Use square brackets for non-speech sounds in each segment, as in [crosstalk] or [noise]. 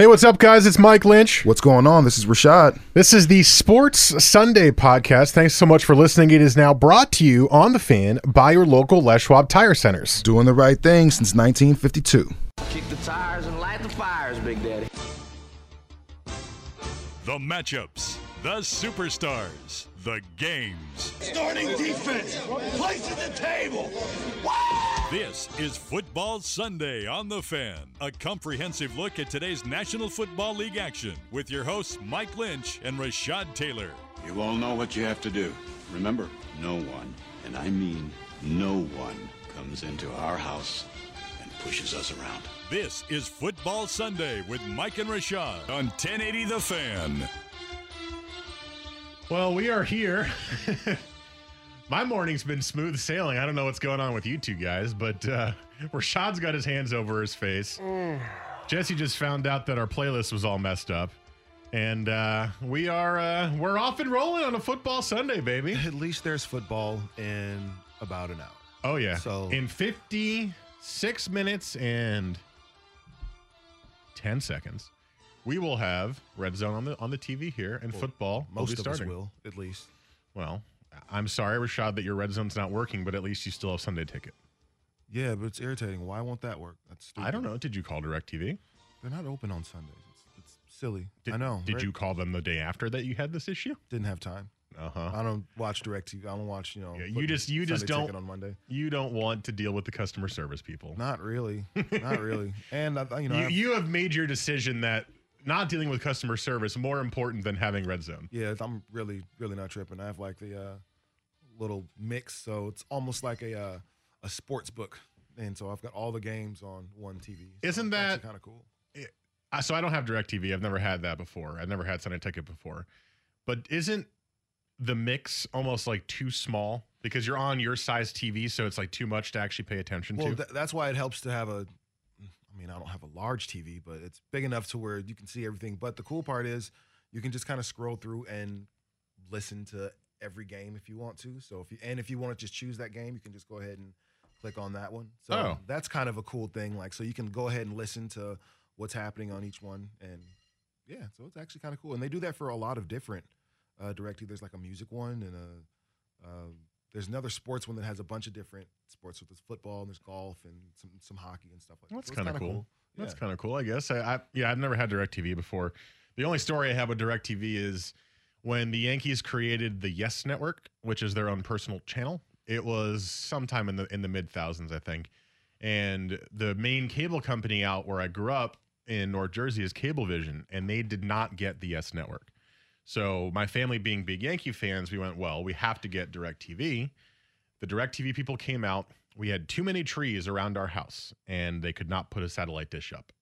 Hey, what's up, guys? It's Mike Lynch. What's going on? This is Rashad. This is the Sports Sunday podcast. Thanks so much for listening. It is now brought to you on the fan by your local Les Schwab Tire Centers. Doing the right thing since 1952. Kick the tires and light the fires, Big Daddy. The matchups, the superstars, the games. Starting defense, place at the table. This is Football Sunday on The Fan, a comprehensive look at today's National Football League action with your hosts Mike Lynch and Rashad Taylor. You all know what you have to do. Remember, no one, and I mean no one, comes into our house and pushes us around. This is Football Sunday with Mike and Rashad on 1080 The Fan. Well, we are here. [laughs] My morning's been smooth sailing. I don't know what's going on with you two guys, but uh, Rashad's got his hands over his face. Jesse just found out that our playlist was all messed up. And uh, we are uh, we're off and rolling on a football Sunday, baby. At least there's football in about an hour. Oh yeah. So- in 56 minutes and 10 seconds, we will have red zone on the on the TV here and football Most of us will, at least. Well, I'm sorry, Rashad, that your red zone's not working, but at least you still have Sunday ticket. Yeah, but it's irritating. Why won't that work? That's stupid. I don't know. Did you call DirecTV? They're not open on Sundays. It's, it's silly. Did, I know. Did right? you call them the day after that you had this issue? Didn't have time. Uh huh. I don't watch DirecTV. I don't watch, you know. Yeah, you just- you just don't- on Monday. You don't want to deal with the customer service people. Not really. [laughs] not really. And I, you know, you, I've- you have made your decision that not dealing with customer service more important than having red zone. yeah, I'm really, really not tripping. I have like the uh, little mix, so it's almost like a uh, a sports book, and so I've got all the games on one TV. So Isn't that- kind of cool? Uh, so I don't have DirecTV. I've never had that before. I've never had Sunday Ticket before. But isn't the mix almost like too small because you're on your size TV, so it's like too much to actually pay attention Well, to? th- that's why it helps to have a. I mean, I don't have a large TV, but it's big enough to where you can see everything. But the cool part is you can just kind of scroll through and listen to every game if you want to. So if you and if you want to just choose that game, you can just go ahead and click on that one. So Oh. that's kind of a cool thing. Like, so you can go ahead and listen to what's happening on each one, and yeah, so it's actually kind of cool. And they do that for a lot of different uh, directly. There's like a music one and a. Uh, there's another sports one that has a bunch of different sports. So there's football and there's golf and some some hockey and stuff like That's that. So kind of cool. That's Yeah. kind of cool, I guess. I, I yeah, I've never had DirecTV before. The only story I have with DirecTV is when the Yankees created the Yes Network, which is their own personal channel. It was sometime in the in the mid thousands, I think. And the main cable company out where I grew up in North Jersey is Cablevision, and they did not get the Yes Network. So my family being big Yankee fans, we went, well, we have to get DirecTV. The DirecTV people came out. We had too many trees around our house, and they could not put a satellite dish up.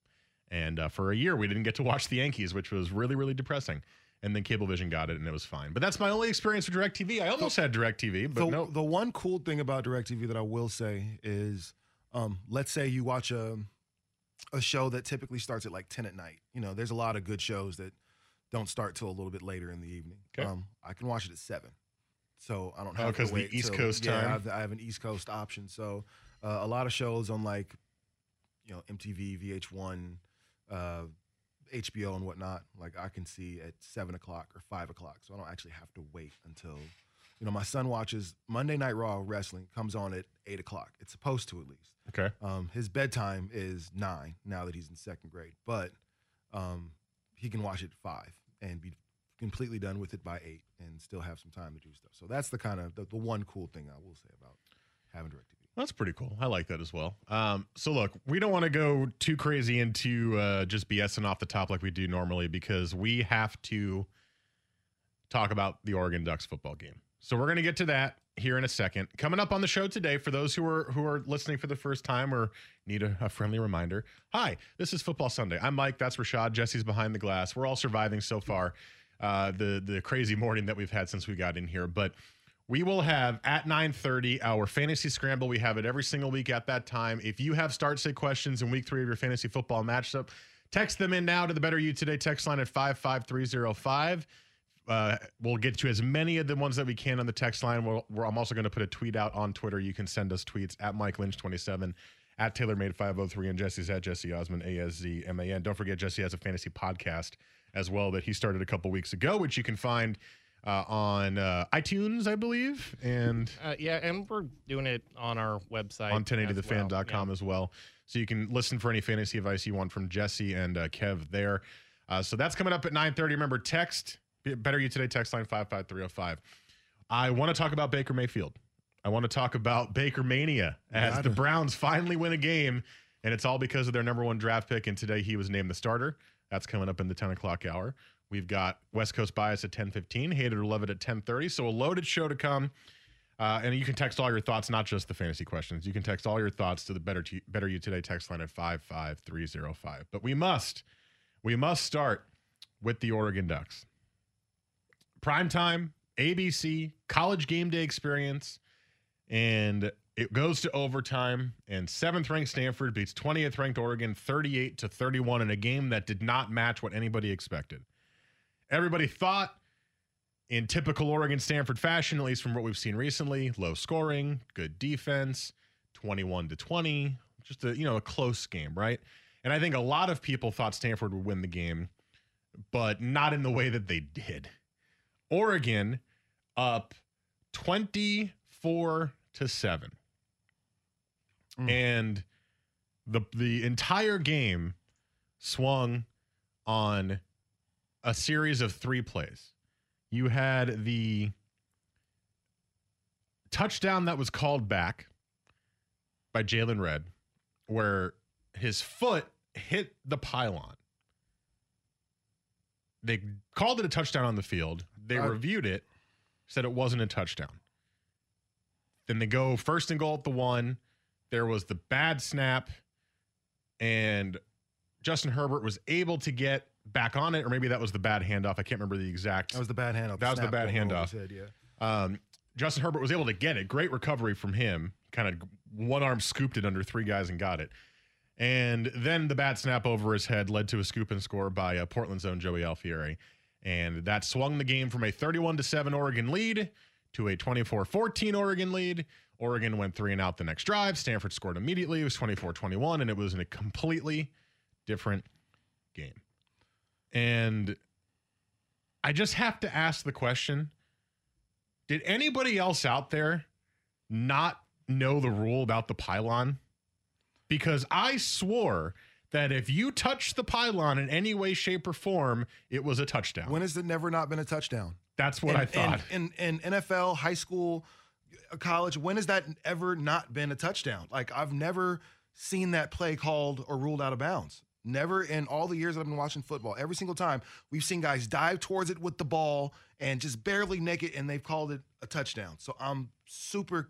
And uh, for a year, we didn't get to watch the Yankees, which was really, really depressing. And then Cablevision got it, and it was fine. But that's my only experience with DirecTV. I almost had DirecTV, but the, no. the one cool thing about DirecTV that I will say is, um, let's say you watch a a show that typically starts at like ten at night. You know, there's a lot of good shows that don't start till a little bit later in the evening. Okay. Um, I can watch it at seven, so I don't have. Oh, have 'cause to the East till- Coast yeah, I time? have, I have an East Coast option. So uh, a lot of shows on like, you know, MTV, VH1, uh, HBO, and whatnot. Like I can see at seven o'clock or five o'clock, so I don't actually have to wait until you know, my son watches Monday Night Raw wrestling comes on at eight o'clock. It's supposed to at least. okay. Um, his bedtime is nine now that he's in second grade, but um, he can watch it at five and be completely done with it by eight and still have some time to do stuff. So that's the kind of the, the one cool thing I will say about having DirecTV. That's pretty cool. I like that as well. Um, so look, we don't want to go too crazy into uh, just BSing off the top like we do normally because we have to talk about the Oregon Ducks football game. So we're going to get to that here in a second. Coming up on the show today, for those who are who are listening for the first time or need a, a friendly reminder, hi, this is Football Sunday. I'm Mike. That's Rashad. Jesse's behind the glass. We're all surviving so far. Uh, the the crazy morning that we've had since we got in here, but we will have at 9:30 our fantasy scramble. We have it every single week at that time. If you have start sit questions in week three of your fantasy football matchup, text them in now to the Better You Today text line at 55305. Uh, we'll get to as many of the ones that we can on the text line. We'll, we're, I'm also going to put a tweet out on Twitter. You can send us tweets at Mike Lynch27, at TaylorMade503, and Jesse's at Jesse Osman, A S Z M A N. Don't forget, Jesse has a fantasy podcast as well that he started a couple weeks ago, which you can find uh, on uh, iTunes, I believe, and Uh, yeah, and we're doing it on our website on as well. 1080thefan.com Yeah. as well. So you can listen for any fantasy advice you want from Jesse and uh, Kev there. Uh, so that's coming up at 9:30. Remember, text Better You Today text line 55305. I want to talk about Baker Mayfield. I want to talk about Baker Mania as the Browns finally win a game, and it's all because of their number one draft pick. And today he was named the starter. That's coming up in the 10 o'clock hour. We've got West Coast Bias at 10:15, hate it or love it at 10:30. So a loaded show to come. Uh, and you can text all your thoughts, not just the fantasy questions. You can text all your thoughts to the Better T- Better You Today text line at 55305. But we must, we must start with the Oregon Ducks. Primetime, ABC, college game day experience, and it goes to overtime. And seventh ranked Stanford beats 20th ranked Oregon 38 to 31 in a game that did not match what anybody expected. Everybody thought in typical Oregon Stanford fashion, at least from what we've seen recently, low scoring, good defense, 21 to 20, just a you know a close game, right? And I think a lot of people thought Stanford would win the game, but not in the way that they did. Oregon up 24 to 7. Mm. And the the entire game swung on a series of three plays. You had the touchdown that was called back by Jaylon Redd, where his foot hit the pylon. They called it a touchdown on the field. They Right. reviewed it, said it wasn't a touchdown. Then they go first and goal at the one. There was the bad snap, and Justin Herbert was able to get back on it, or maybe that was the bad handoff. I can't remember the exact. That was the bad handoff. That was the bad handoff. yeah. Um, Justin Herbert was able to get it. Great recovery from him. Kind of one arm scooped it under three guys and got it. And then the bat snap over his head led to a scoop and score by uh, Portland's own Joey Alfieri. And that swung the game from a 31 to 7 Oregon lead to a 24 14 Oregon lead. Oregon went three and out the next drive. Stanford scored immediately. It was 24 21, and it was in a completely different game. And I just have to ask the question did anybody else out there not know the rule about the pylon? Because I swore that if you touched the pylon in any way, shape, or form, it was a touchdown. When has it never not been a touchdown? That's what in, I thought. In, in, in NFL, high school, uh, college, when has that ever not been a touchdown? Like I've never seen that play called or ruled out of bounds. Never in all the years that I've been watching football. Every single time we've seen guys dive towards it with the ball and just barely nick it, and they've called it a touchdown. So I'm super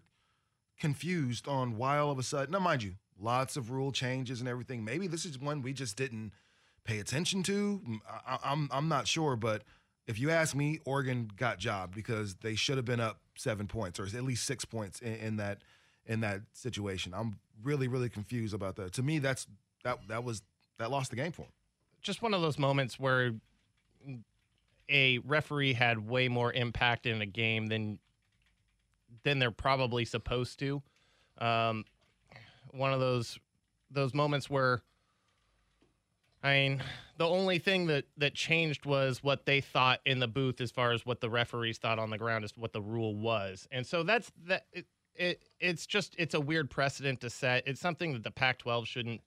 confused on why all of a sudden. Now, mind you, lots of rule changes and everything. Maybe this is one we just didn't pay attention to. I, I'm I'm not sure, but if you ask me, Oregon got jobbed because they should have been up seven points or at least six points in, in that in that situation. I'm really really confused about that. To me, that's that that was that lost the game for them. Just one of those moments where a referee had way more impact in a game than than they're probably supposed to. Um, one of those those moments where I mean, the only thing that that changed was what they thought in the booth as far as what the referees thought on the ground is what the rule was. And so that's that it, it it's just it's a weird precedent to set. It's something that the Pac-12 shouldn't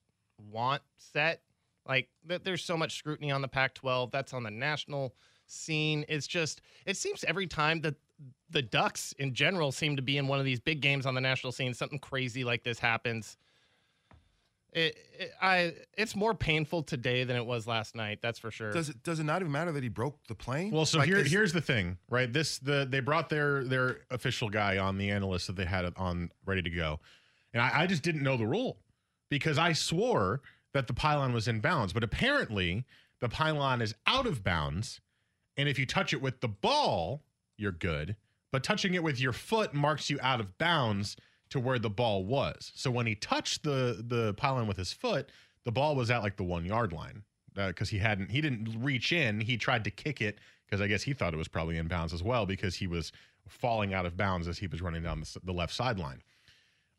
want set. Like that there's so much scrutiny on the Pac-12. That's on the national scene. It's just it seems every time that the Ducks in general seem to be in one of these big games on the national scene, something crazy like this happens. It, it, I, it's more painful today than it was last night. That's for sure. Does it does it not even matter that he broke the plane? Well, so Like, here, is- here's the thing, right? This the they brought their their official guy on the analyst that they had on ready to go, and I, I just didn't know the rule because I swore that the pylon was in bounds, but apparently the pylon is out of bounds, and if you touch it with the ball, you're good, but touching it with your foot marks you out of bounds to where the ball was. So when he touched the the pylon with his foot, the ball was at like the one yard line because he hadn't he didn't reach in. He tried to kick it because I guess he thought it was probably in bounds as well because he was falling out of bounds as he was running down the, the left sideline.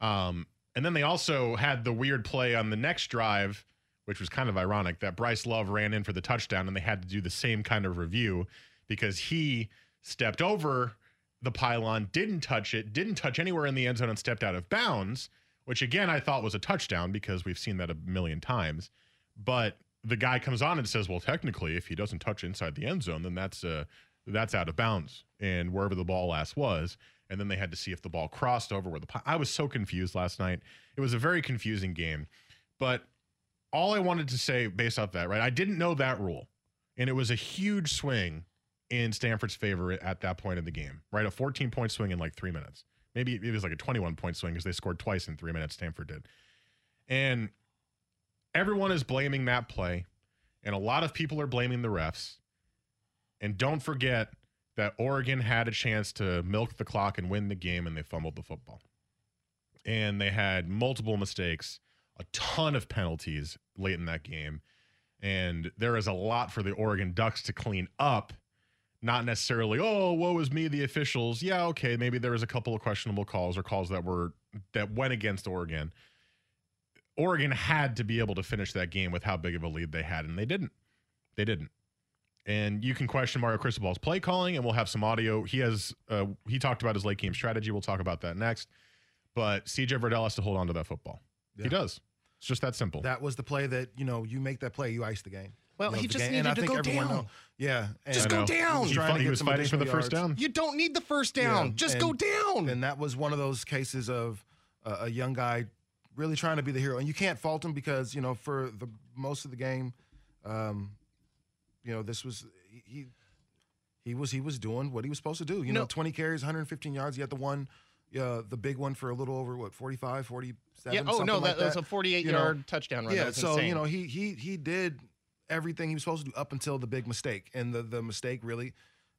Um, and then they also had the weird play on the next drive, which was kind of ironic that Bryce Love ran in for the touchdown and they had to do the same kind of review because he stepped over the pylon, didn't touch it, didn't touch anywhere in the end zone and stepped out of bounds, which again I thought was a touchdown because we've seen that a million times. But the guy comes on and says, "Well, technically, if he doesn't touch inside the end zone, then that's uh that's out of bounds and wherever the ball last was." And then they had to see if the ball crossed over where the I was so confused last night. It was a very confusing game. But all I wanted to say based off that, right? I didn't know that rule. And it was a huge swing in Stanford's favor at that point in the game, right? A 14 point swing in like three minutes. Maybe it was like a 21 point swing because they scored twice in three minutes, Stanford did. And everyone is blaming that play. And a lot of people are blaming the refs. And don't forget that Oregon had a chance to milk the clock and win the game, and they fumbled the football. And they had multiple mistakes, a ton of penalties late in that game. And there is a lot for the Oregon Ducks to clean up. Not necessarily, oh, woe is me, the officials. Yeah, okay, maybe there was a couple of questionable calls or calls that were that went against Oregon. Oregon had to be able to finish that game with how big of a lead they had, and they didn't. They didn't. And you can question Mario Cristobal's play calling, and we'll have some audio. He has uh, he talked about his late game strategy. We'll talk about that next. But CJ Verdell has to hold on to that football. He does. It's just that simple. That was the play that you know you make that play, you ice the game. Well, he just game- needed and I to go down. know- Yeah, and Just I go know. down. He, Trying fought- he was fighting for the additional first down. You don't need the first down. Yeah, Just and- go down. and that was one of those cases of uh, a young guy really trying to be the hero, and you can't fault him because you know for the most of the game, um, you know this was he he was he was doing what he was supposed to do. You know, 20 carries, 115 yards. He had the one, uh, the big one for a little over what 45, 47. yeah. Oh something no, like that, was a 48 You know, yard touchdown run. yeah, That was so insane. you know he he he did everything he was supposed to do up until the big mistake, and the the mistake really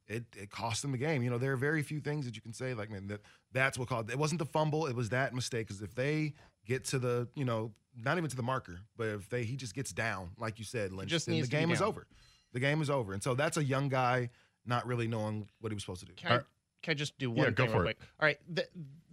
it it cost him the game. You know, there are very few things that you can say like man that that's what caused it wasn't the fumble, it was that mistake. Because if they get to the you know not even to the marker, but if they he just gets down like you said, Lynch, just then the needs to be game is over. The game is over, and so that's a young guy not really knowing what he was supposed to do. Can I, can I just do one Yeah, go thing for real it. quick? All right, th-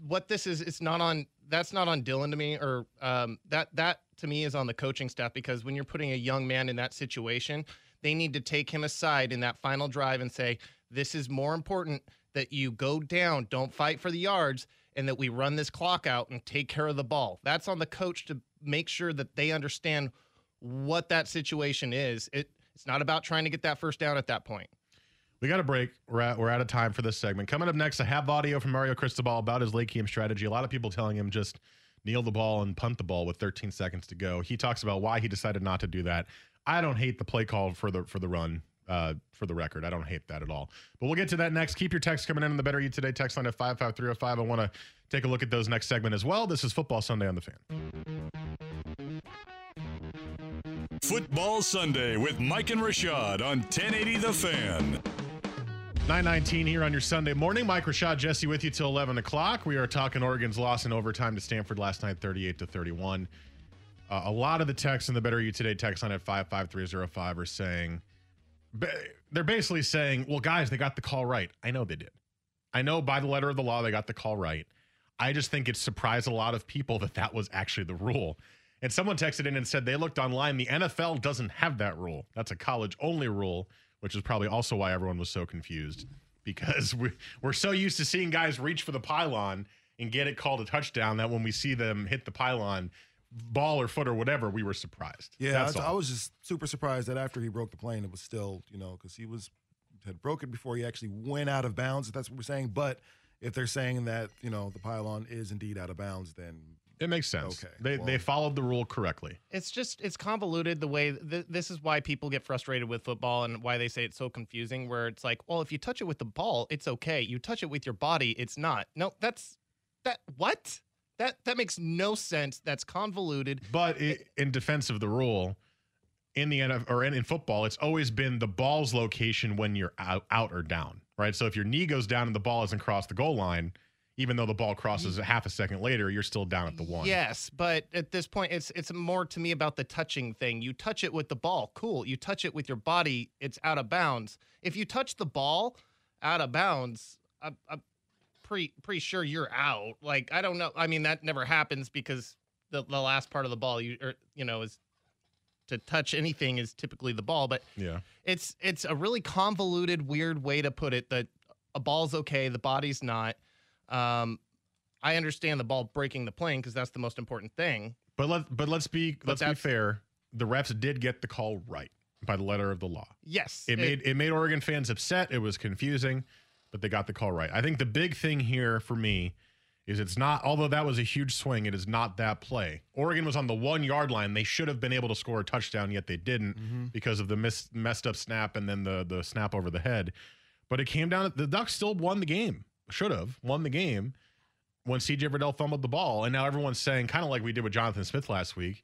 what this is, it's not on. That's not on Dylan to me, or um, that that to me is on the coaching staff because when you're putting a young man in that situation, they need to take him aside in that final drive and say, "This is more important that you go down, don't fight for the yards, and that we run this clock out and take care of the ball." That's on the coach to make sure that they understand what that situation is. It, it's not about trying to get that first down at that point. We got a break. We're at, we're out of time for this segment. Coming up next, I have audio from Mario Cristobal about his late game strategy. A lot of people telling him just kneel the ball and punt the ball with 13 seconds to go. He talks about why he decided not to do that. I don't hate the play call for the for the run. Uh, for the record, I don't hate that at all. But we'll get to that next. Keep your text coming in on the Better You Today text line at 55305. I want to take a look at those next segment as well. This is Football Sunday on the Fan. Football Sunday with Mike and Rashad on 1080 The Fan. 919 here on your Sunday morning. Mike Rashad Jesse with you till 11 o'clock. We are talking Oregon's loss in overtime to Stanford last night, 38 to 31. Uh, a lot of the texts in the Better You Today text line at 55305 are saying, they're basically saying, well, guys, they got the call right. I know they did. I know by the letter of the law, they got the call right. I just think it surprised a lot of people that that was actually the rule. And someone texted in and said they looked online. The NFL doesn't have that rule. That's a college only rule, which is probably also why everyone was so confused because [laughs] we, we're so used to seeing guys reach for the pylon and get it called a touchdown that when we see them hit the pylon, ball or foot or whatever, we were surprised. Yeah, I, I was just super surprised that after he broke the plane, it was still, you know, because he was had broke it before he actually went out of bounds. If that's what we're saying, but if they're saying that you know the pylon is indeed out of bounds, then It makes sense. Okay, They well- they followed the rule correctly. It's just it's convoluted the way th- this is why people get frustrated with football and why they say it's so confusing where it's like, well, if you touch it with the ball, it's okay. You touch it with your body, it's not. No, that's that what? That that makes no sense. That's convoluted. But i in defense of the rule, in the NFL or in, in football, it's always been the ball's location when you're out, out or down, right? So if your knee goes down and the ball hasn't crossed the goal line, even though the ball crosses a half a second later, you're still down at the one. Yes, but at this point, it's it's more to me about the touching thing. You touch it with the ball, cool. You touch it with your body, it's out of bounds. If you touch the ball out of bounds, I'm, I'm pretty pretty sure you're out. Like I don't know. I mean, that never happens because the the last part of the ball, you or you know, is to touch anything is typically the ball. But Yeah. it's it's a really convoluted, weird way to put it. That a ball's okay, the body's not. Um, I understand the ball breaking the plane because that's the most important thing. But let but let's be But let's be fair. The refs did get the call right by the letter of the law. Yes, It made it made Oregon fans upset. It was confusing, but they got the call right. I think the big thing here for me is it's not although that was a huge swing, it is not that play. Oregon was on the 1 yard line. They should have been able to score a touchdown yet they didn't because of the miss, messed up snap and then the the snap over the head. But it came down the Ducks still won the game. Should have won the game when CJ Verdell fumbled the ball and now everyone's saying kind of like we did with Jonathan Smith last week,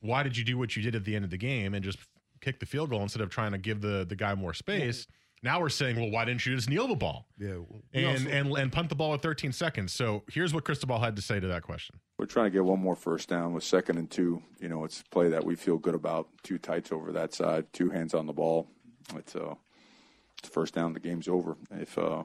why did you do what you did at the end of the game and just kick the field goal instead of trying to give the the guy more space? Now we're saying, well, why didn't you just kneel the ball Yeah, we and also- and and punt the ball with 13 seconds? So here's what Cristobal had to say to that question. We're trying to get one more first down with second and two. You know, it's a play that we feel good about. Two tights over that side, two hands on the ball. It's uh, it's a first down. The game's over. If uh,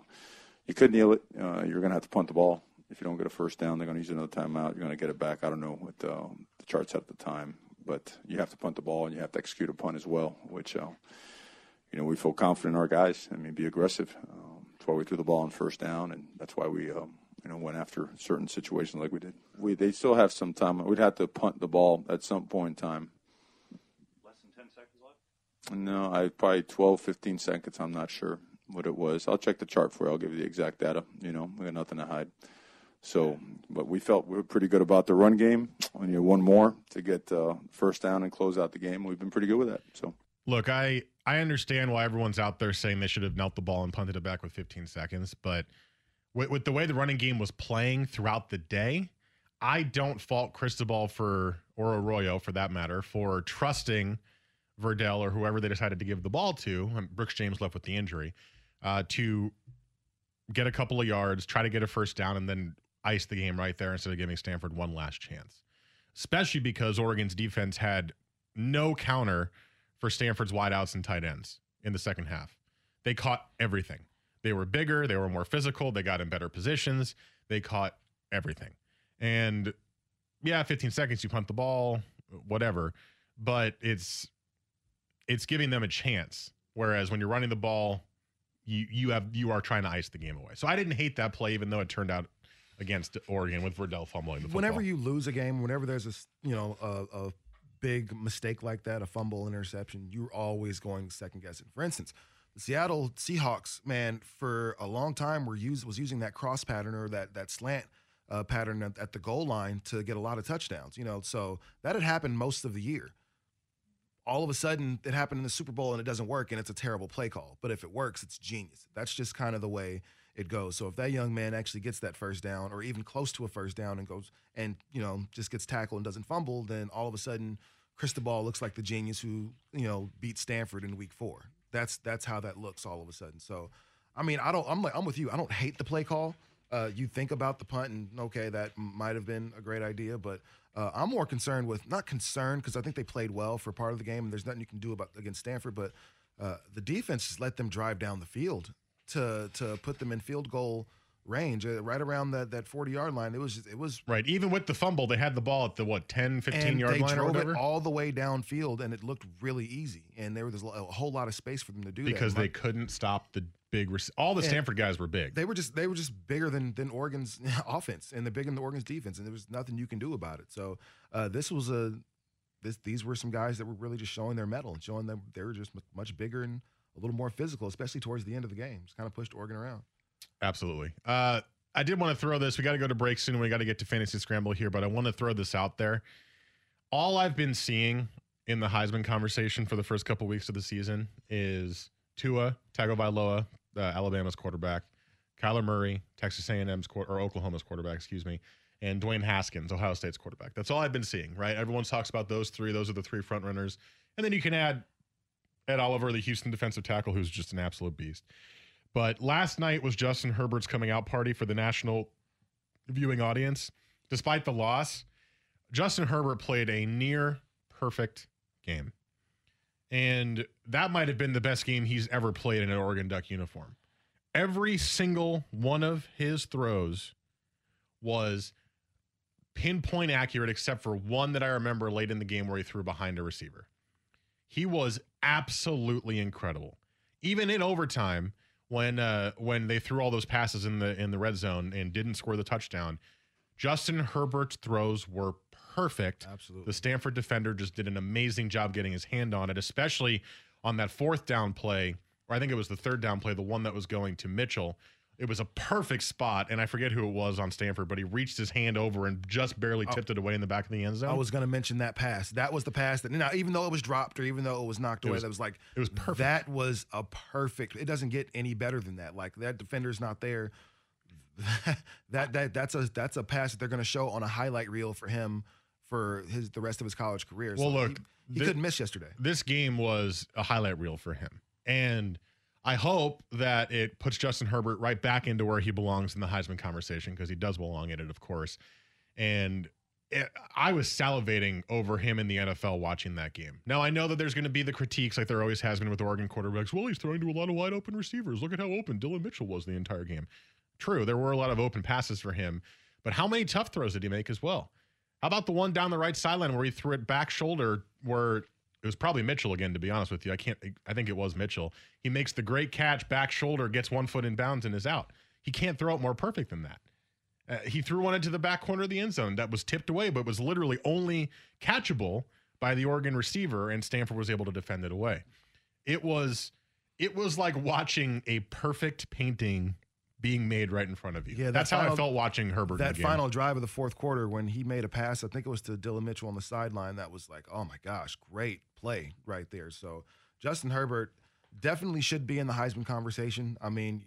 you could kneel it, uh, you're going to have to punt the ball. If you don't get a first down, they're going to use another timeout. You're going to get it back. I don't know what uh, the chart said at the time, but you have to punt the ball and you have to execute a punt as well, which uh, you know we feel confident in our guys. I mean, be aggressive. Um, that's why we threw the ball on first down, and that's why we um, you know went after certain situations like we did. We they still have some time. We'd have to punt the ball at some point in time. Less than 10 seconds left? No, I probably 12, 15 seconds. I'm not sure what it was. I'll check the chart for you. I'll give you the exact data. You know, we got nothing to hide. So, but we felt we were pretty good about the run game. We need one more to get uh, first down and close out the game. We've been pretty good with that. So. Look, I I understand why everyone's out there saying they should have knelt the ball and punted it back with 15 seconds, but with, with the way the running game was playing throughout the day, I don't fault Cristobal for or Arroyo for that matter for trusting Verdell or whoever they decided to give the ball to. and Brooks James left with the injury uh, to get a couple of yards, try to get a first down, and then ice the game right there instead of giving Stanford one last chance. Especially because Oregon's defense had no counter for Stanford's wideouts and tight ends in the second half. They caught everything. They were bigger, they were more physical, they got in better positions, they caught everything. And yeah, 15 seconds you punt the ball, whatever, but it's it's giving them a chance. Whereas when you're running the ball, you you have you are trying to ice the game away. So I didn't hate that play, even though it turned out against Oregon with Verdell fumbling the football. whenever you lose a game, whenever there's a you know a, a big mistake like that, a fumble, interception, you're always going second guessing. For instance, the Seattle Seahawks, man, for a long time were use was using that cross pattern or that that slant uh, pattern at, at the goal line to get a lot of touchdowns. You know, so that had happened most of the year. All of a sudden, it happened in the Super Bowl and it doesn't work, and it's a terrible play call. But if it works, it's genius. That's just kind of the way it goes. So if that young man actually gets that first down or even close to a first down and goes and you know just gets tackled and doesn't fumble, then all of a sudden Cristobal looks like the genius who you know beat Stanford in Week Four. That's that's how that looks all of a sudden. So, I mean, I don't. I'm like I'm with you. I don't hate the play call. Uh, you think about the punt and okay, that might have been a great idea, but uh, I'm more concerned with not concerned because I think they played well for part of the game and there's nothing you can do about against Stanford, but uh, the defense just let them drive down the field to to put them in field goal range uh, right around that that 40 yard line. It was just, it was right, even with the fumble, they had the ball at the what 10, 15 and yard they line drove it all the way downfield and it looked really easy and there was a whole lot of space for them to do that. because they couldn't stop the big. Rec- all the And Stanford guys were big. they were just they were just bigger than than Oregon's [laughs] offense and they're bigger than Oregon's defense and there was nothing you can do about it. So uh, this was a this these were some guys that were really just showing their metal and showing them they were just mu- much bigger and a little more physical, especially towards the end of the game. Just kind of pushed Oregon around. Absolutely. Uh, I did want to throw this. We got to go to break soon. We got to get to fantasy scramble here, but I want to throw this out there. All I've been seeing in the Heisman conversation for the first couple weeks of the season is Tua Tagovailoa, uh, Alabama's quarterback, Kyler Murray, Texas A&M's quar- or Oklahoma's quarterback, excuse me, and Dwayne Haskins, Ohio State's quarterback. That's all I've been seeing. Right? Everyone talks about those three. Those are the three front runners, and then you can add Ed Oliver, the Houston defensive tackle, who's just an absolute beast. But last night was Justin Herbert's coming out party for the national viewing audience. Despite the loss, Justin Herbert played a near perfect game. And that might have been the best game he's ever played in an Oregon Duck uniform. Every single one of his throws was pinpoint accurate, except for one that I remember late in the game where he threw behind a receiver. He was absolutely incredible. Even in overtime, when uh, when they threw all those passes in the in the red zone and didn't score the touchdown, Justin Herbert's throws were perfect. Absolutely. The Stanford defender just did an amazing job getting his hand on it, especially on that fourth down play, or I think it was the third down play, the one that was going to Mitchell. It was a perfect spot, and I forget who it was on Stanford, but he reached his hand over and just barely oh. tipped it away in the back of the end zone. I was going to mention that pass. That was the pass that now, even though it was dropped or even though it was knocked It away, was- that was like it was perfect. That was a perfect. It doesn't get any better than that. Like that defender's not there. [laughs] that that that's a that's a pass that they're going to show on a highlight reel for him for his the rest of his college career. Well, So look, he, he couldn't miss yesterday. this game was a highlight reel for him. And I hope that it puts Justin Herbert right back into where he belongs in the Heisman conversation because he does belong in it, of course. And it, I was salivating over him in the NFL watching that game. Now, I know that there's going to be the critiques like there always has been with Oregon quarterbacks. Well, he's throwing to a lot of wide open receivers. Look at how open Dillon Mitchell was the entire game. True, there were a lot of open passes for him, but how many tough throws did he make as well? How about the one down the right sideline where he threw it back shoulder where it was probably Mitchell again, to be honest with you. I can't, I think it was Mitchell. He makes the great catch back shoulder, gets one foot in bounds, and is out. He can't throw it more perfect than that. Uh, he threw one into the back corner of the end zone that was tipped away, but was literally only catchable by the Oregon receiver, and Stanford was able to defend it away. It was, it was like watching a perfect painting being made right in front of you. Yeah, that that's how I felt watching Herbert. That final drive of the fourth quarter when he made a pass, I think it was to Dillon Mitchell on the sideline. That was like, oh my gosh, great play right there. So Justin Herbert definitely should be in the Heisman conversation. I mean,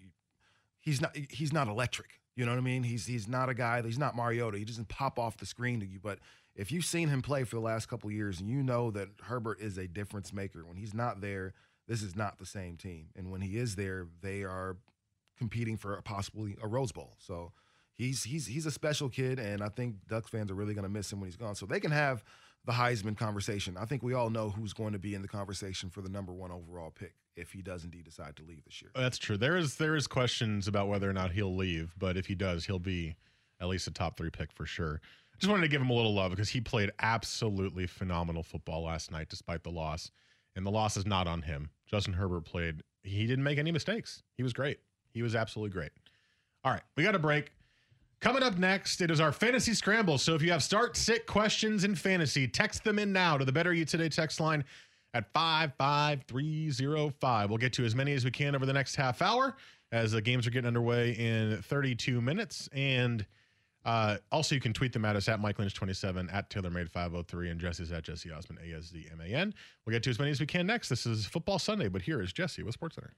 he's not he's not electric. You know what I mean? He's he's not a guy. He's not Mariota. He doesn't pop off the screen to you. But if you've seen him play for the last couple of years, and you know that Herbert is a difference maker. When he's not there, this is not the same team. And when he is there, they are competing for possibly a Rose Bowl. So he's he's he's a special kid, and I think Ducks fans are really going to miss him when he's gone. So they can have the Heisman conversation. I think we all know who's going to be in the conversation for the number one overall pick if he does indeed decide to leave this year. That's true. There is there is questions about whether or not he'll leave, but if he does, he'll be at least a top three pick for sure. Just wanted to give him a little love because he played absolutely phenomenal football last night, despite the loss. And the loss is not on him. Justin Herbert played. He didn't make any mistakes. He was great. He was absolutely great. All right, we got a break. Coming up next, it is our fantasy scramble. So if you have start sit questions in fantasy, text them in now to the Better You Today text line at 55305. We'll get to as many as we can over the next half hour as the games are getting underway in 32 minutes. And uh, also, you can tweet them at us at Mike Lynch27, at TaylorMade503, and Jesse's at Jesse Osman, A S D M A N. We'll get to as many as we can next. This is Football Sunday, but here is Jesse with SportsCenter.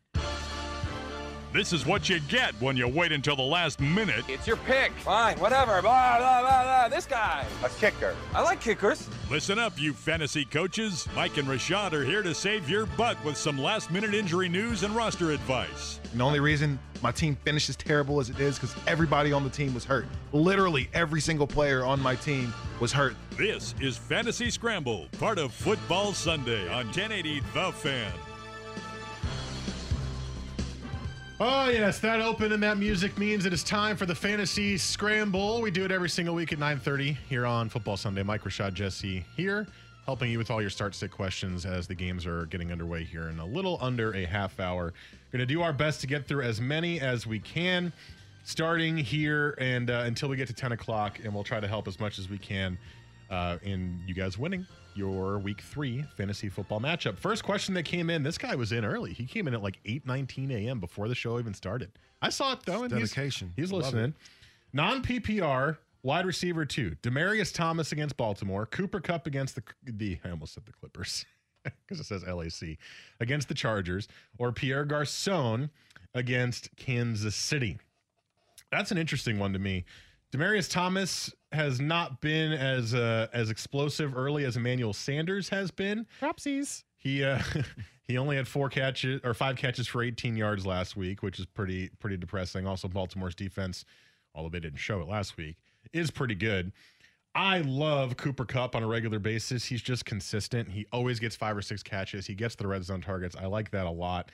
This is what you get when you wait until the last minute. It's your pick. Fine, whatever. Blah, blah, blah, blah. This guy. A kicker. I like kickers. Listen up, you fantasy coaches. Mike and Rashad are here to save your butt with some last minute injury news and roster advice. And the only reason my team finished as terrible as it is because everybody on the team was hurt. Literally every single player on my team was hurt. This is Fantasy Scramble, part of Football Sunday on 1080 The Fan. Oh, yes, that open and that music means it is time for the fantasy scramble. We do it every single week at 9.30 here on Football Sunday. Mike Rashad Jesse here, helping you with all your start sit questions as the games are getting underway here in a little under a half hour. Going to do our best to get through as many as we can, starting here and uh, until we get to 10 o'clock, and we'll try to help as much as we can uh, in you guys winning your week three fantasy football matchup. First question that came in, this guy was in early. He came in at like 8 19 a.m. before the show even started. I saw it though, and he's- dedication. He's, Love listening. Non PPR wide receiver two, Demaryius Thomas against Baltimore, Cooper Kupp against the the I almost said the Clippers [laughs] because it says LAC against the Chargers, or Pierre Garcon against Kansas City. That's an interesting one to me. Demaryius Thomas has not been as uh, as explosive early as Emmanuel Sanders has been. Propsies. He uh, [laughs] he only had four catches or five catches for 18 yards last week, which is pretty pretty depressing. Also, Baltimore's defense, although they didn't show it last week, is pretty good. I love Cooper Kupp on a regular basis. He's just consistent. He always gets five or six catches. He gets the red zone targets. I like that a lot.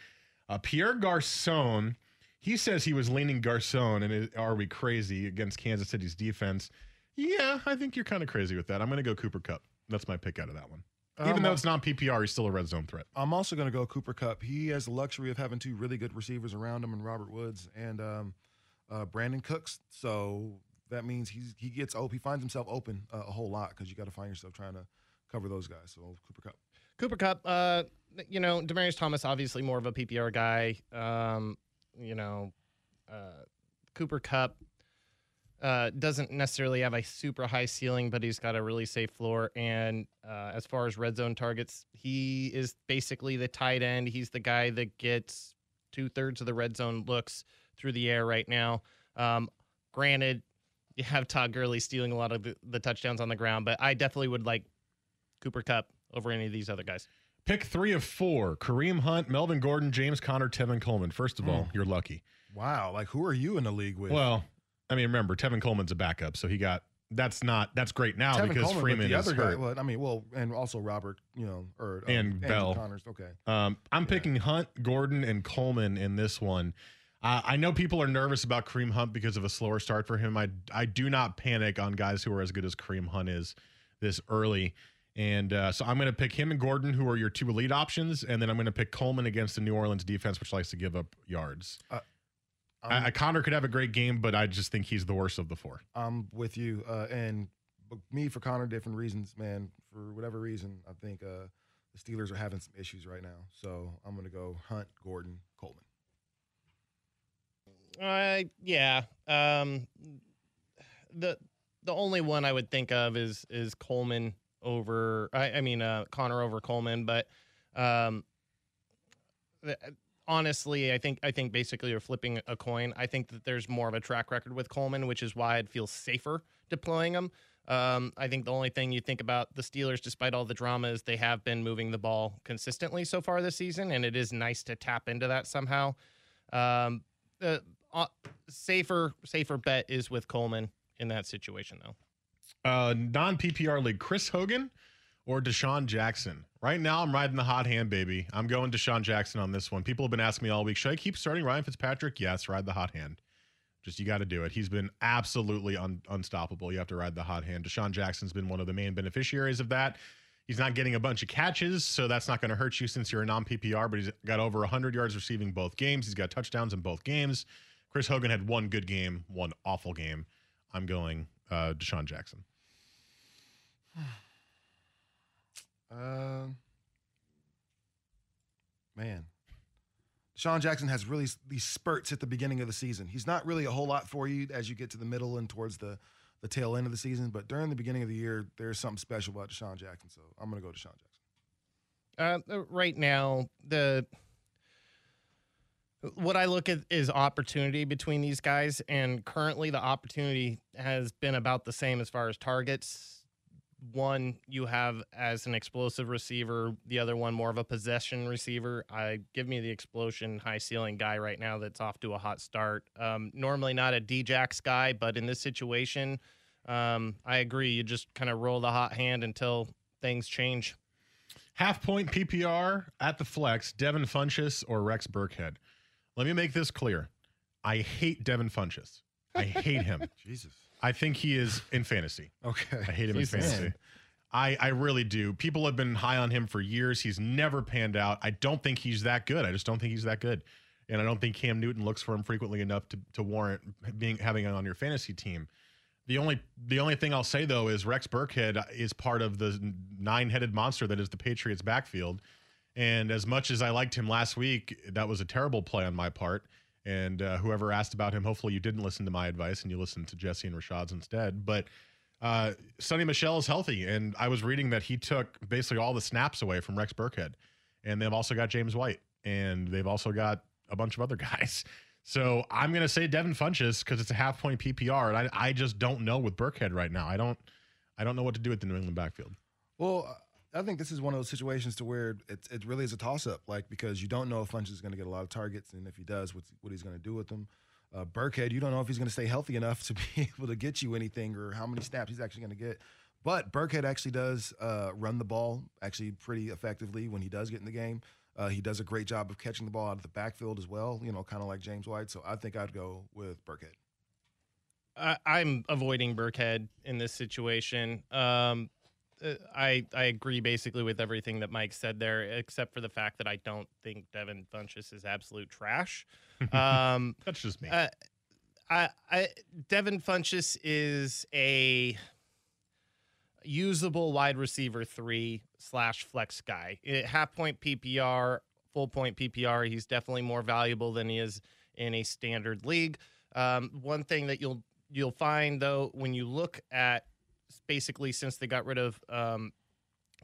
Uh, Pierre Garcon, he says he was leaning Garcon, and it, are we crazy against Kansas City's defense? Yeah, I think you're kind of crazy with that. I'm going to go Cooper Kupp. That's my pick out of that one. Even Um, though it's not PPR, he's still a red zone threat. I'm also going to go Cooper Kupp. He has the luxury of having two really good receivers around him, and Robert Woods and um, uh, Brandin Cooks. So that means he's he gets open. He finds himself open uh, a whole lot because you got to find yourself trying to cover those guys. So Cooper Kupp. Cooper Kupp, uh, you know, Demaryius Thomas, obviously more of a PPR guy. Um, you know, uh, Cooper Kupp uh, doesn't necessarily have a super high ceiling, but he's got a really safe floor. And uh, as far as red zone targets, he is basically the tight end. He's the guy that gets two thirds of the red zone looks through the air right now. Um, granted, [laughs] you have Todd Gurley stealing a lot of the, the touchdowns on the ground, but I definitely would like Cooper Kupp over any of these other guys. Pick three of four Kareem Hunt, Melvin Gordon, James Conner, Tevin Coleman. First of all, Hmm. you're lucky. Wow, like who are you in the league with? Well, I mean, remember, Tevin Coleman's a backup, so he got that's not that's great now Tevin because Coleman, Freeman the is other guy. hurt. Well, I mean, well, and also Robert, you know, or um, And Bell. Connors. Okay. Um, I'm picking Hunt, Gordon, and Coleman in this one. Uh, I know people are nervous about Kareem Hunt because of a slower start for him. I I do not panic on guys who are as good as Kareem Hunt is this early. And uh, so I'm going to pick him and Gordon, who are your two elite options, and then I'm going to pick Coleman against the New Orleans defense, which likes to give up yards. Um, I, I, Conner could have a great game, but I just think he's the worst of the four. I'm with you. Uh, and me for Conner, different reasons, man. For whatever reason, I think uh, the Steelers are having some issues right now. So I'm going to go Hunt, Gordon, Coleman. Uh, yeah. Um, the the only one I would think of is is Coleman over. I, I mean, uh, Conner over Coleman, but um, the- honestly, I think I think basically you're flipping a coin. I think that there's more of a track record with Coleman, which is why I'd feel safer deploying him. Um, I think the only thing you think about the Steelers, despite all the drama, is they have been moving the ball consistently so far this season, and it is nice to tap into that somehow. Um, the uh, safer safer bet is with Coleman in that situation, though. Uh, non PPR league, Chris Hogan or DeSean Jackson. Right now, I'm riding the hot hand, baby. I'm going DeSean Jackson on this one. People have been asking me all week, should I keep starting Ryan Fitzpatrick? Yes, ride the hot hand. Just you got to do it. He's been absolutely un- unstoppable. You have to ride the hot hand. DeSean Jackson's been one of the main beneficiaries of that. He's not getting a bunch of catches, so that's not going to hurt you since you're a non PPR, but he's got over 100 yards receiving both games. He's got touchdowns in both games. Chris Hogan had one good game, one awful game. I'm going uh, DeSean Jackson. Um, man, DeSean Jackson has really these spurts at the beginning of the season. He's not really a whole lot for you as you get to the middle and towards the the tail end of the season, but during the beginning of the year, there's something special about DeSean Jackson. So I'm going to go to DeSean Jackson. Uh, right now, the what I look at is opportunity between these guys, and currently the opportunity has been about the same as far as targets. One you have as an explosive receiver, the other one more of a possession receiver. I give me the explosion high ceiling guy right now that's off to a hot start. Um, normally not a Djax guy, but in this situation, um, I agree. You just kind of roll the hot hand until things change. Half point PPR at the flex, Devin Funchess or Rex Burkhead. Let me make this clear. I hate Devin Funchess. I hate him. [laughs] Jesus. I think he is in fantasy. Okay. I hate him Jesus. in fantasy. I, I really do. People have been high on him for years. He's never panned out. I don't think he's that good. I just don't think he's that good. And I don't think Cam Newton looks for him frequently enough to, to warrant being having him on your fantasy team. The only the only thing I'll say though is Rex Burkhead is part of the nine headed monster that is the Patriots backfield. And as much as I liked him last week, that was a terrible play on my part. And uh, whoever asked about him, hopefully you didn't listen to my advice and you listened to Jesse and Rashad's instead. But uh, Sony Michel is healthy, and I was reading that he took basically all the snaps away from Rex Burkhead, and they've also got James White, and they've also got a bunch of other [laughs] guys. So I'm going to say Devin Funchess because it's a half point PPR, and I, I just don't know with Burkhead right now. I don't I don't know what to do with the New England backfield. Well, I think this is one of those situations to where it, it really is a toss up, like because you don't know if Funchess is going to get a lot of targets, and if he does, what's, what he's going to do with them. Uh, Burkhead, you don't know if he's going to stay healthy enough to [laughs] be able to get you anything or how many snaps he's actually going to get. But Burkhead actually does uh, run the ball actually pretty effectively when he does get in the game. Uh, he does a great job of catching the ball out of the backfield as well, you know, kind of like James White. So I think I'd go with Burkhead. I, I'm avoiding Burkhead in this situation. Um, I I agree basically with everything that Mike said there, except for the fact that I don't think Devin Funchess is absolute trash. [laughs] Um, That's just me. uh, I, I Devin Funchess is a usable wide receiver three slash flex guy. At half point PPR, full point PPR, he's definitely more valuable than he is in a standard league. Um, one thing that you'll you'll find though when you look at basically since they got rid of um,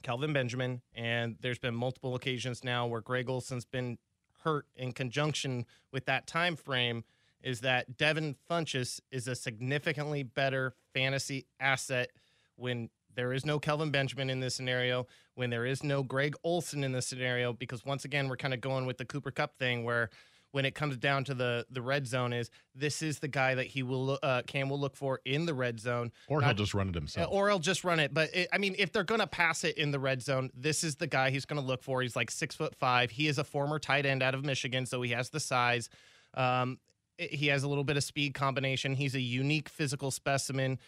Kelvin Benjamin, and there's been multiple occasions now where Greg Olsen's been hurt in conjunction with that time frame. Is that Devin Funchess is a significantly better fantasy asset when there is no Kelvin Benjamin in this scenario, when there is no Greg Olson in this scenario, because once again we're kind of going with the Cooper Kupp thing where when it comes down to the the red zone is this is the guy that he will uh, Cam will look for in the red zone, or he'll just run it himself. or he'll just run it. But it, I mean, if they're gonna pass it in the red zone, this is the guy he's gonna look for. He's like six foot five. He is a former tight end out of Michigan, so he has the size. Um, he has a little bit of speed combination. He's a unique physical specimen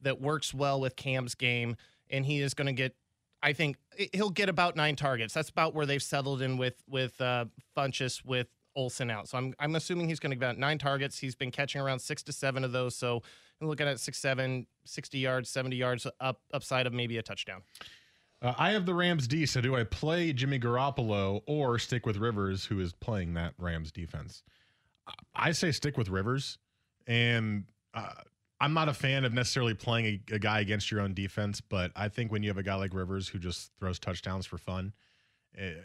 that works well with Cam's game, and he is gonna get. I think he'll get about nine targets. That's about where they've settled in with with uh, Funchess with Olsen out. So I'm I'm assuming he's going to get nine targets. He's been catching around six to seven of those. So I'm looking at six, seven, 60 yards, 70 yards up upside of maybe a touchdown. Uh, I have the Rams D, so do I play Jimmy Garoppolo or stick with Rivers, who is playing that Rams defense? I say stick with Rivers, and uh, I'm not a fan of necessarily playing a, a guy against your own defense, but I think when you have a guy like Rivers who just throws touchdowns for fun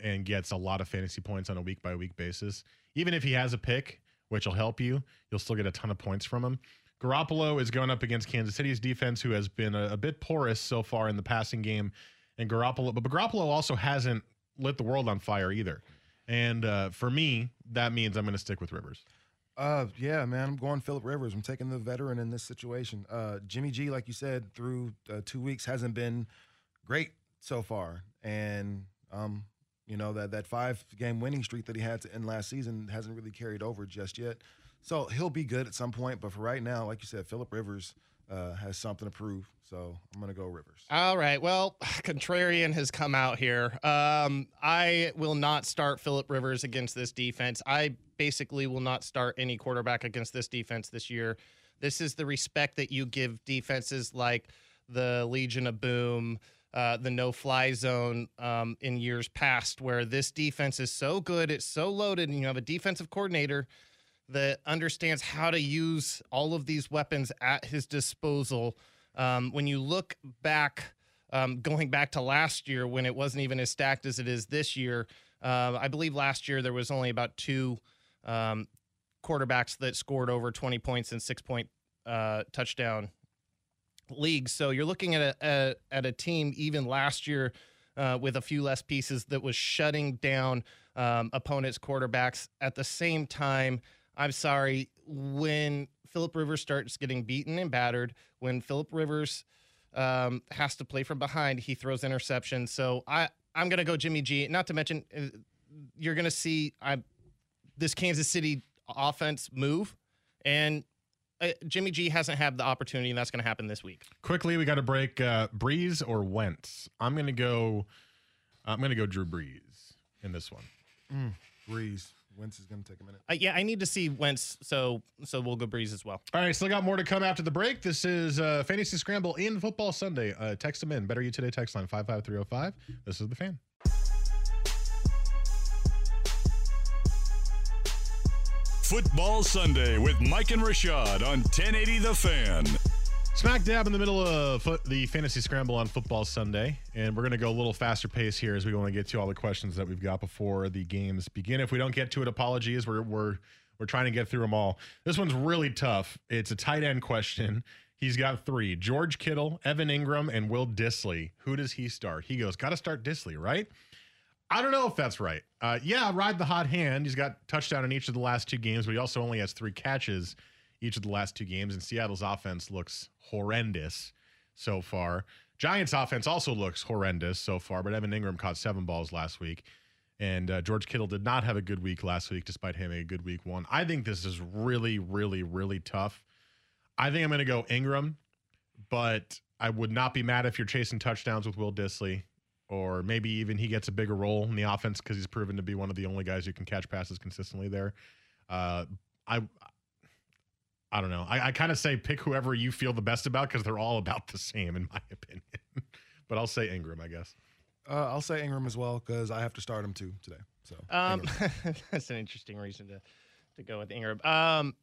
and gets a lot of fantasy points on a week by week basis, even if he has a pick, which will help you, you'll still get a ton of points from him. Garoppolo is going up against Kansas City's defense, who has been a, a bit porous so far in the passing game. And Garoppolo, but Garoppolo also hasn't lit the world on fire either. And uh, for me, that means I'm going to stick with Rivers. Uh, yeah, man, I'm going Philip Rivers. I'm taking the veteran in this situation. Uh, Jimmy G, like you said, through uh, two weeks hasn't been great so far, and um, you know that that five game winning streak that he had to end last season hasn't really carried over just yet. So he'll be good at some point, but for right now, like you said, Philip Rivers uh, has something to prove. So I'm gonna go Rivers. All right. Well, [sighs] contrarian has come out here. Um, I will not start Philip Rivers against this defense. I basically will not start any quarterback against this defense this year. This is the respect that you give defenses like the Legion of Boom, uh, the no fly zone um, in years past, where this defense is so good, it's so loaded, and you have a defensive coordinator that understands how to use all of these weapons at his disposal. Um, when you look back, um, going back to last year when it wasn't even as stacked as it is this year, uh, I believe last year there was only about two um, quarterbacks that scored over 20 points in six point uh, touchdown leagues. So you're looking at a, a at a team even last year uh, with a few less pieces that was shutting down um, opponents' quarterbacks. At the same time, I'm sorry when Philip Rivers starts getting beaten and battered, when Philip Rivers um, has to play from behind, he throws interceptions. So I I'm gonna go Jimmy G. Not to mention uh, you're gonna see I this Kansas City offense move and. Uh, Jimmy G hasn't had the opportunity, and that's going to happen this week. Quickly, we got to break uh, Brees or Wentz. I'm going to go. I'm going to go Drew Brees in this one. Mm, Brees. Wentz is gonna take a minute. Uh, yeah, I need to see Wentz, so so we'll go Brees as well. All right, still got more to come after the break. This is uh, Fantasy Scramble in Football Sunday. Uh, text them in. Better You Today text line 55305. This is the fan. Football Sunday with Mike and Rashad on 1080 The Fan. Smack dab in the middle of the fantasy scramble on Football Sunday, and we're going to go a little faster pace here as we want to get to all the questions that we've got before the games begin. If we don't get to it, apologies. We're we're we're trying to get through them all. This one's really tough. It's a tight end question. He's got three: George Kittle, Evan Engram, and Will Dissly. Who does he start? He goes, got to start Disley, right? I don't know if that's right. Uh, yeah, ride the hot hand. He's got touchdown in each of the last two games, but he also only has three catches each of the last two games. And Seattle's offense looks horrendous so far. Giants' offense also looks horrendous so far, but Evan Engram caught seven balls last week. And uh, George Kittle did not have a good week last week, despite having a good week one. I think this is really, really, really tough. I think I'm going to go Engram, but I would not be mad if you're chasing touchdowns with Will Dissly, or maybe even he gets a bigger role in the offense because he's proven to be one of the only guys who can catch passes consistently there. Uh, I I don't know. I, I kind of say pick whoever you feel the best about because they're all about the same in my [laughs] opinion. but I'll say Engram, I guess. Uh, I'll say Engram as well because I have to start him too today. So Um, [laughs] that's an interesting reason to to go with Engram. Um, hon-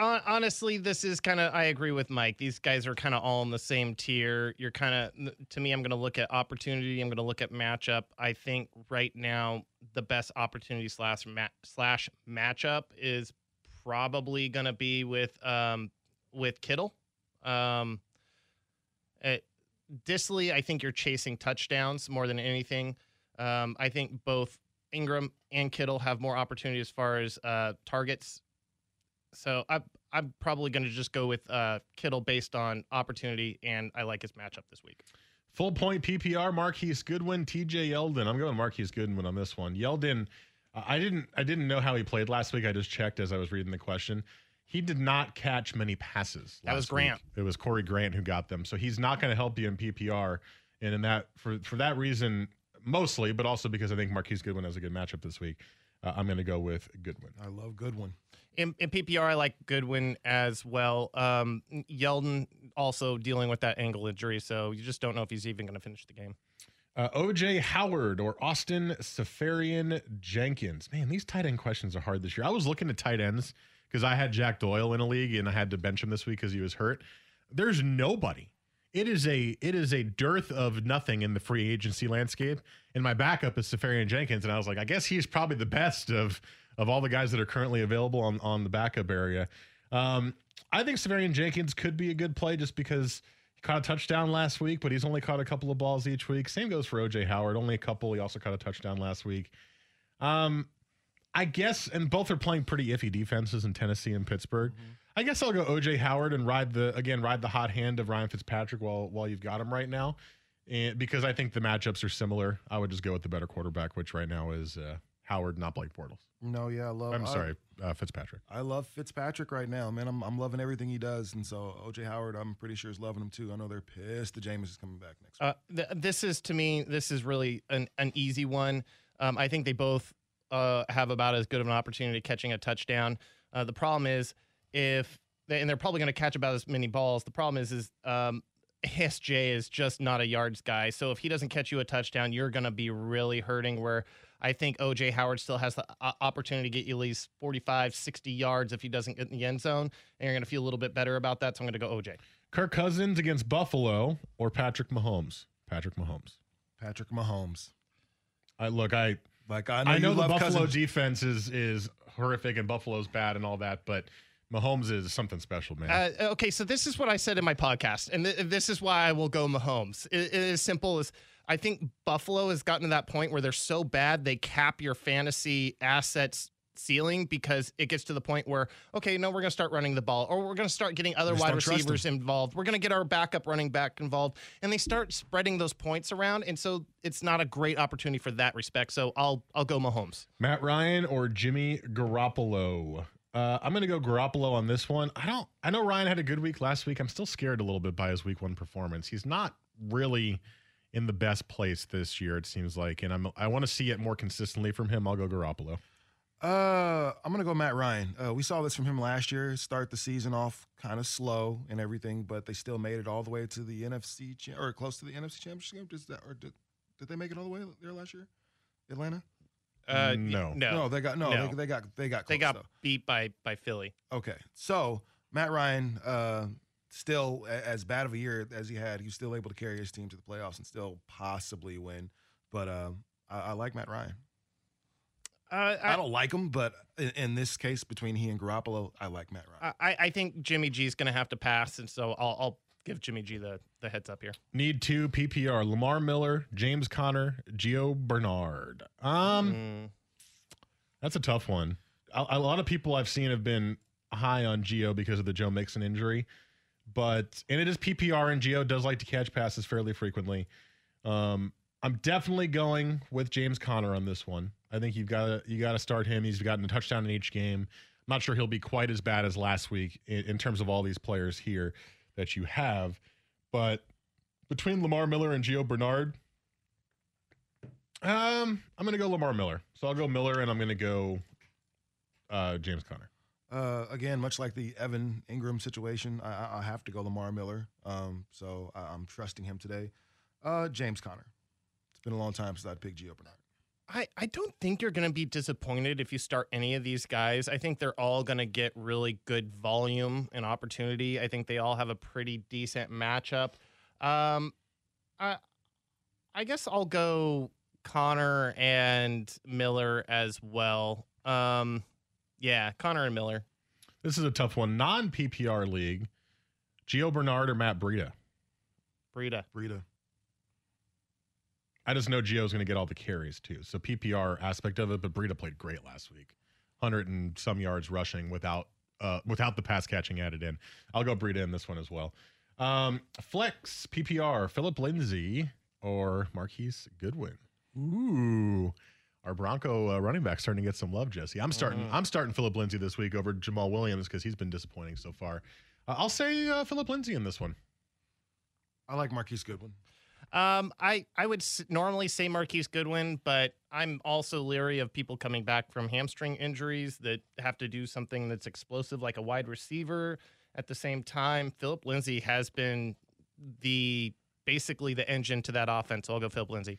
honestly, this is kind of I agree with Mike. These guys are kind of all in the same tier. You're kind of to me. I'm going to look at opportunity. I'm going to look at matchup. I think right now the best opportunity slash ma- slash matchup is probably going to be with um with Kittle. Um, it, Dissly, I think you're chasing touchdowns more than anything. Um, I think both Engram and Kittle have more opportunity as far as uh, targets. So I, I'm probably going to just go with uh, Kittle based on opportunity, and I like his matchup this week. Full point PPR, Marquise Goodwin, TJ Yeldon. I'm going Marquise Goodwin on this one. Yeldon, uh, I didn't I didn't know how he played last week. I just checked as I was reading the question. He did not catch many passes. That was last week. Grant. It was Corey Grant who got them. So he's not going to help you in PPR. And in that for for that reason mostly, but also because I think Marquise Goodwin has a good matchup this week. Uh, I'm going to go with Goodwin. I love Goodwin. In, in PPR, I like Goodwin as well. Um, Yeldon also dealing with that ankle injury, so you just don't know if he's even going to finish the game. Uh, OJ Howard or Austin Safarian Jenkins. Man, these tight end questions are hard this year. I was looking at tight ends because I had Jack Doyle in a league and I had to bench him this week because he was hurt. There's nobody. It is a it is a dearth of nothing in the free agency landscape. And my backup is Seferian-Jenkins, and I was like, I guess he's probably the best of of all the guys that are currently available on on the backup area. Um, I think Seferian-Jenkins could be a good play just because he caught a touchdown last week, but he's only caught a couple of balls each week. Same goes for OJ Howard, only a couple. He also caught a touchdown last week. Um, I guess, and both are playing pretty iffy defenses in Tennessee and Pittsburgh. I guess I'll go OJ Howard and ride the again ride the hot hand of Ryan Fitzpatrick while while you've got him right now, and because I think the matchups are similar, I would just go with the better quarterback, which right now is uh, Howard, not Blake Bortles. No, yeah, I love. I'm I- sorry, uh, Fitzpatrick. I love Fitzpatrick right now, man. I'm, I'm loving everything he does, and so OJ Howard, I'm pretty sure is loving him too. I know they're pissed that Jameis is coming back next week. Uh, th- this is to me, this is really an, an easy one. Um, I think they both uh, have about as good of an opportunity catching a touchdown. Uh, the problem is if they, and they're probably going to catch about as many balls. The problem is is um, SJ is just not a yards guy. So if he doesn't catch you a touchdown, you're going to be really hurting. Where I think OJ Howard still has the uh, opportunity to get you at least 45, 60 yards if he doesn't get in the end zone, and you're going to feel a little bit better about that. So I'm going to go OJ. Kirk Cousins against Buffalo or Patrick Mahomes. Patrick Mahomes. Patrick Mahomes. I look, I Like I know, I know the Buffalo Cousins. defense is is horrific and Buffalo's bad and all that, but Mahomes is something special, man. Uh, okay, so this is what I said in my podcast, and th- this is why I will go Mahomes. It, it is simple as I think Buffalo has gotten to that point where they're so bad they cap your fantasy assets ceiling because it gets to the point where okay, no, we're going to start running the ball, or we're going to start getting other wide receivers involved. We're going to get our backup running back involved, and they start spreading those points around, and so it's not a great opportunity for that respect. So I'll I'll go Mahomes. Matt Ryan or Jimmy Garoppolo? Uh, I'm going to go Garoppolo on this one. I don't. I know Ryan had a good week last week. I'm still scared a little bit by his week one performance. He's not really in the best place this year. It seems like, and I'm. I want to see it more consistently from him. I'll go Garoppolo. Uh, I'm gonna go Matt Ryan. Uh, we saw this from him last year. Start the season off kind of slow and everything, but they still made it all the way to the NFC cha- or close to the NFC Championship. Does that or did, did they make it all the way there last year? Atlanta. Uh, No. no, No, they got no, No. They, they got they got they got though. beat by by Philly. Okay, so Matt Ryan, uh, still as bad of a year as he had, he's still able to carry his team to the playoffs and still possibly win. But um, I, I like Matt Ryan. Uh, I, don't like him, but in, in this case, between he and Garoppolo, I like Matt Ryan. I, I think Jimmy G is going to have to pass, and so I'll, I'll give Jimmy G the, the heads up here. Need two PPR: Lamar Miller, James Conner, Gio Bernard. Um, Mm. that's a tough one. A, a lot of people I've seen have been high on Gio because of the Joe Mixon injury, but and it is PPR, and Gio does like to catch passes fairly frequently. Um, I'm definitely going with James Conner on this one. I think you've got you got to start him. He's gotten a touchdown in each game. I'm not sure he'll be quite as bad as last week in, in terms of all these players here that you have, but between Lamar Miller and Gio Bernard, um, I'm gonna go Lamar Miller. So I'll go Miller, and I'm gonna go uh, James Conner. Uh, again, much like the Evan Engram situation, I, I- I have to go Lamar Miller. Um, so I, I'm trusting him today. Uh, James Conner. It's been a long time since I'd picked Gio Bernard. I, I don't think you're going to be disappointed if you start any of these guys. I think they're all going to get really good volume and opportunity. I think they all have a pretty decent matchup. Um, I, I guess I'll go Conner and Miller as well. Um, yeah, Conner and Miller. This is a tough one. Non PPR league, Gio Bernard or Matt Breida. Breida. Breida. I just know Gio's going to get all the carries too. So PPR aspect of it, but Breida played great last week, hundred and some yards rushing without uh, without the pass catching added in. I'll go Breida in this one as well. Um, flex PPR, Philip Lindsay or Marquise Goodwin. Ooh, our Bronco uh, running back starting to get some love, Jesse. I'm starting. I'm starting Philip Lindsay this week over Jamaal Williams because he's been disappointing so far. Uh, I'll say uh, Philip Lindsay in this one. I like Marquise Goodwin. Um, I I would s- normally say Marquise Goodwin, but I'm also leery of people coming back from hamstring injuries that have to do something that's explosive, like a wide receiver. At the same time, Philip Lindsay has been the basically the engine to that offense. So I'll go Philip Lindsay.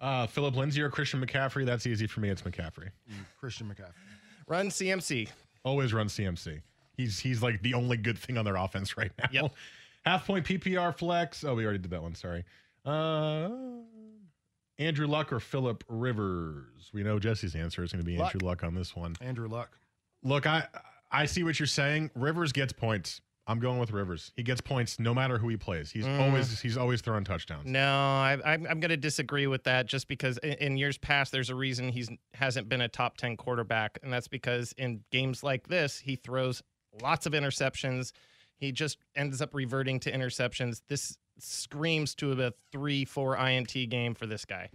Uh, Philip Lindsay or Christian McCaffrey? That's easy for me. It's McCaffrey. Christian McCaffrey. Run CMC. Always run CMC. He's he's like the only good thing on their offense [laughs] right now. Yep. Half point PPR flex. Oh, we already did that one. Sorry. Uh, Andrew Luck or Philip Rivers? We know Jesse's answer is going to be Luck. Andrew Luck on this one. Andrew Luck. Look, I I see what you're saying. Rivers gets points. I'm going with Rivers. He gets points no matter who he plays. He's Mm. always he's always throwing touchdowns. No, I, I'm I'm going to disagree with that. Just because in, in years past, there's a reason he's hasn't been a top ten quarterback, and that's because in games like this, he throws lots of interceptions. He just ends up reverting to interceptions. This screams to a three, four INT game for this guy.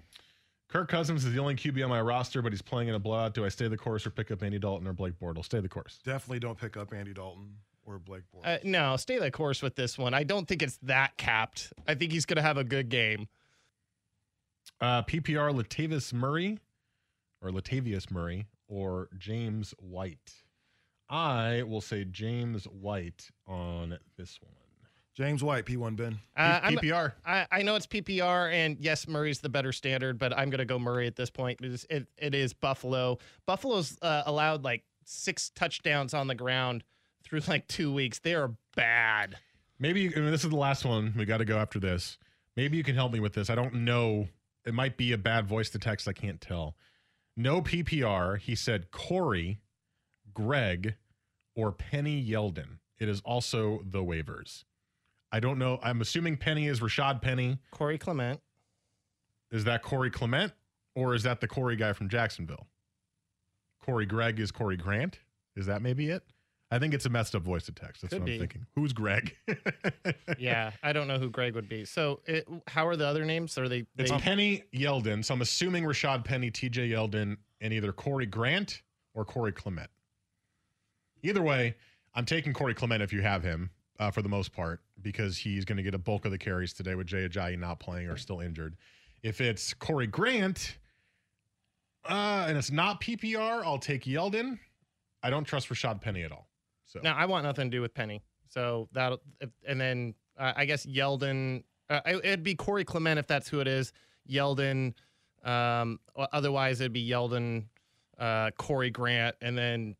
Kirk Cousins is the only QB on my roster, but he's playing in a blowout. Do I stay the course or pick up Andy Dalton or Blake Bortles? Stay the course. Definitely don't pick up Andy Dalton or Blake Bortles. Uh, no, stay the course with this one. I don't think it's that capped. I think he's going to have a good game. Uh, PPR Latavius Murray or Latavius Murray or James White. I will say James White on this one. James White, P1 Ben. Uh, I'm- PPR. I, I know it's PPR, and yes, Murray's the better standard, but I'm going to go Murray at this point. It is, it, it is Buffalo. Buffalo's uh, allowed like six touchdowns on the ground through like two weeks. They are bad. Maybe I mean, this is the last one. We got to go after this. Maybe you can help me with this. I don't know. It might be a bad voice to text. I can't tell. No PPR. He said Corey, Greg, or Penny Yeldon. It is also the waivers. I don't know. I'm assuming Penny is Rashad Penny. Corey Clement. Is that Corey Clement or is that the Corey guy from Jacksonville? Corey Gregg is Corey Grant. Is that maybe it? I think it's a messed up voice to text. That's Could what. I'm thinking. Who's Greg? [laughs] Yeah, I don't know who Greg would be. So, it, how are the other names? Are they? It's they Penny Yeldon. So I'm assuming Rashad Penny, TJ Yeldon, and either Corey Grant or Corey Clement. Either way, I'm taking Corey Clement if you have him uh, for the most part because he's going to get a bulk of the carries today with Jay Ajayi not playing or still injured. If it's Corey Grant uh, and it's not PPR, I'll take Yeldon. I don't trust Rashad Penny at all. So No, I want nothing to do with Penny. So that, and then uh, I guess Yeldon. Uh, it- it'd be Corey Clement if that's who it is. Yeldon. Um, otherwise, it'd be Yeldon, uh, Corey Grant, and then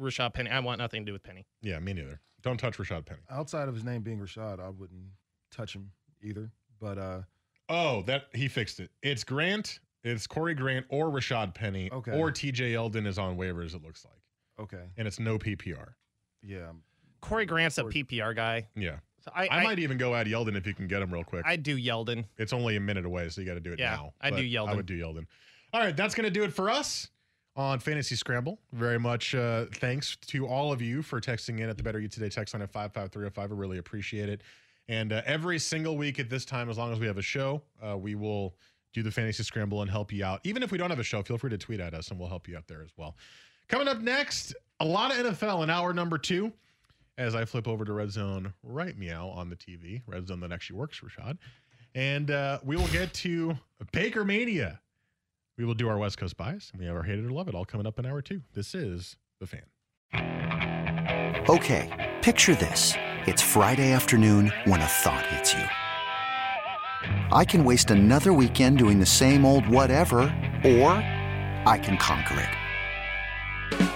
Rashad Penny. I want nothing to do with Penny. Yeah, me neither. Don't touch Rashad Penny. Outside of his name being Rashad, I wouldn't touch him either. But uh, Oh, that he fixed it. It's Grant. It's Corey Grant or Rashad Penny Okay. or TJ Yeldon is on waivers. It looks like, okay, and it's no PPR. Yeah, Corey Grant's a PPR guy. Yeah, So I, I, I, might even go add Yeldon if you can get him real quick. I'd do Yeldon. it's only a minute away, so you got to do it Yeah, now. I'd do Yeldon. I would do Yeldon. All right, that's going to do it for us on Fantasy Scramble. Very much uh, thanks to all of you for texting in at the Better You Today text line at 55305. I really appreciate it. And uh, every single week at this time, as long as we have a show, uh, we will do the Fantasy Scramble and help you out. Even if we don't have a show, feel free to tweet at us and we'll help you out there as well. Coming up next, a lot of NFL in hour number two. As I flip over to Red Zone right meow on the TV, Red Zone that actually works, Rashad. And uh, we will get to Baker Mania. We will do our West Coast bias, and we have our hate it or love it all coming up in hour two. This is The Fan. Okay, picture this. It's Friday afternoon when a thought hits you. I can waste another weekend doing the same old whatever, or I can conquer it.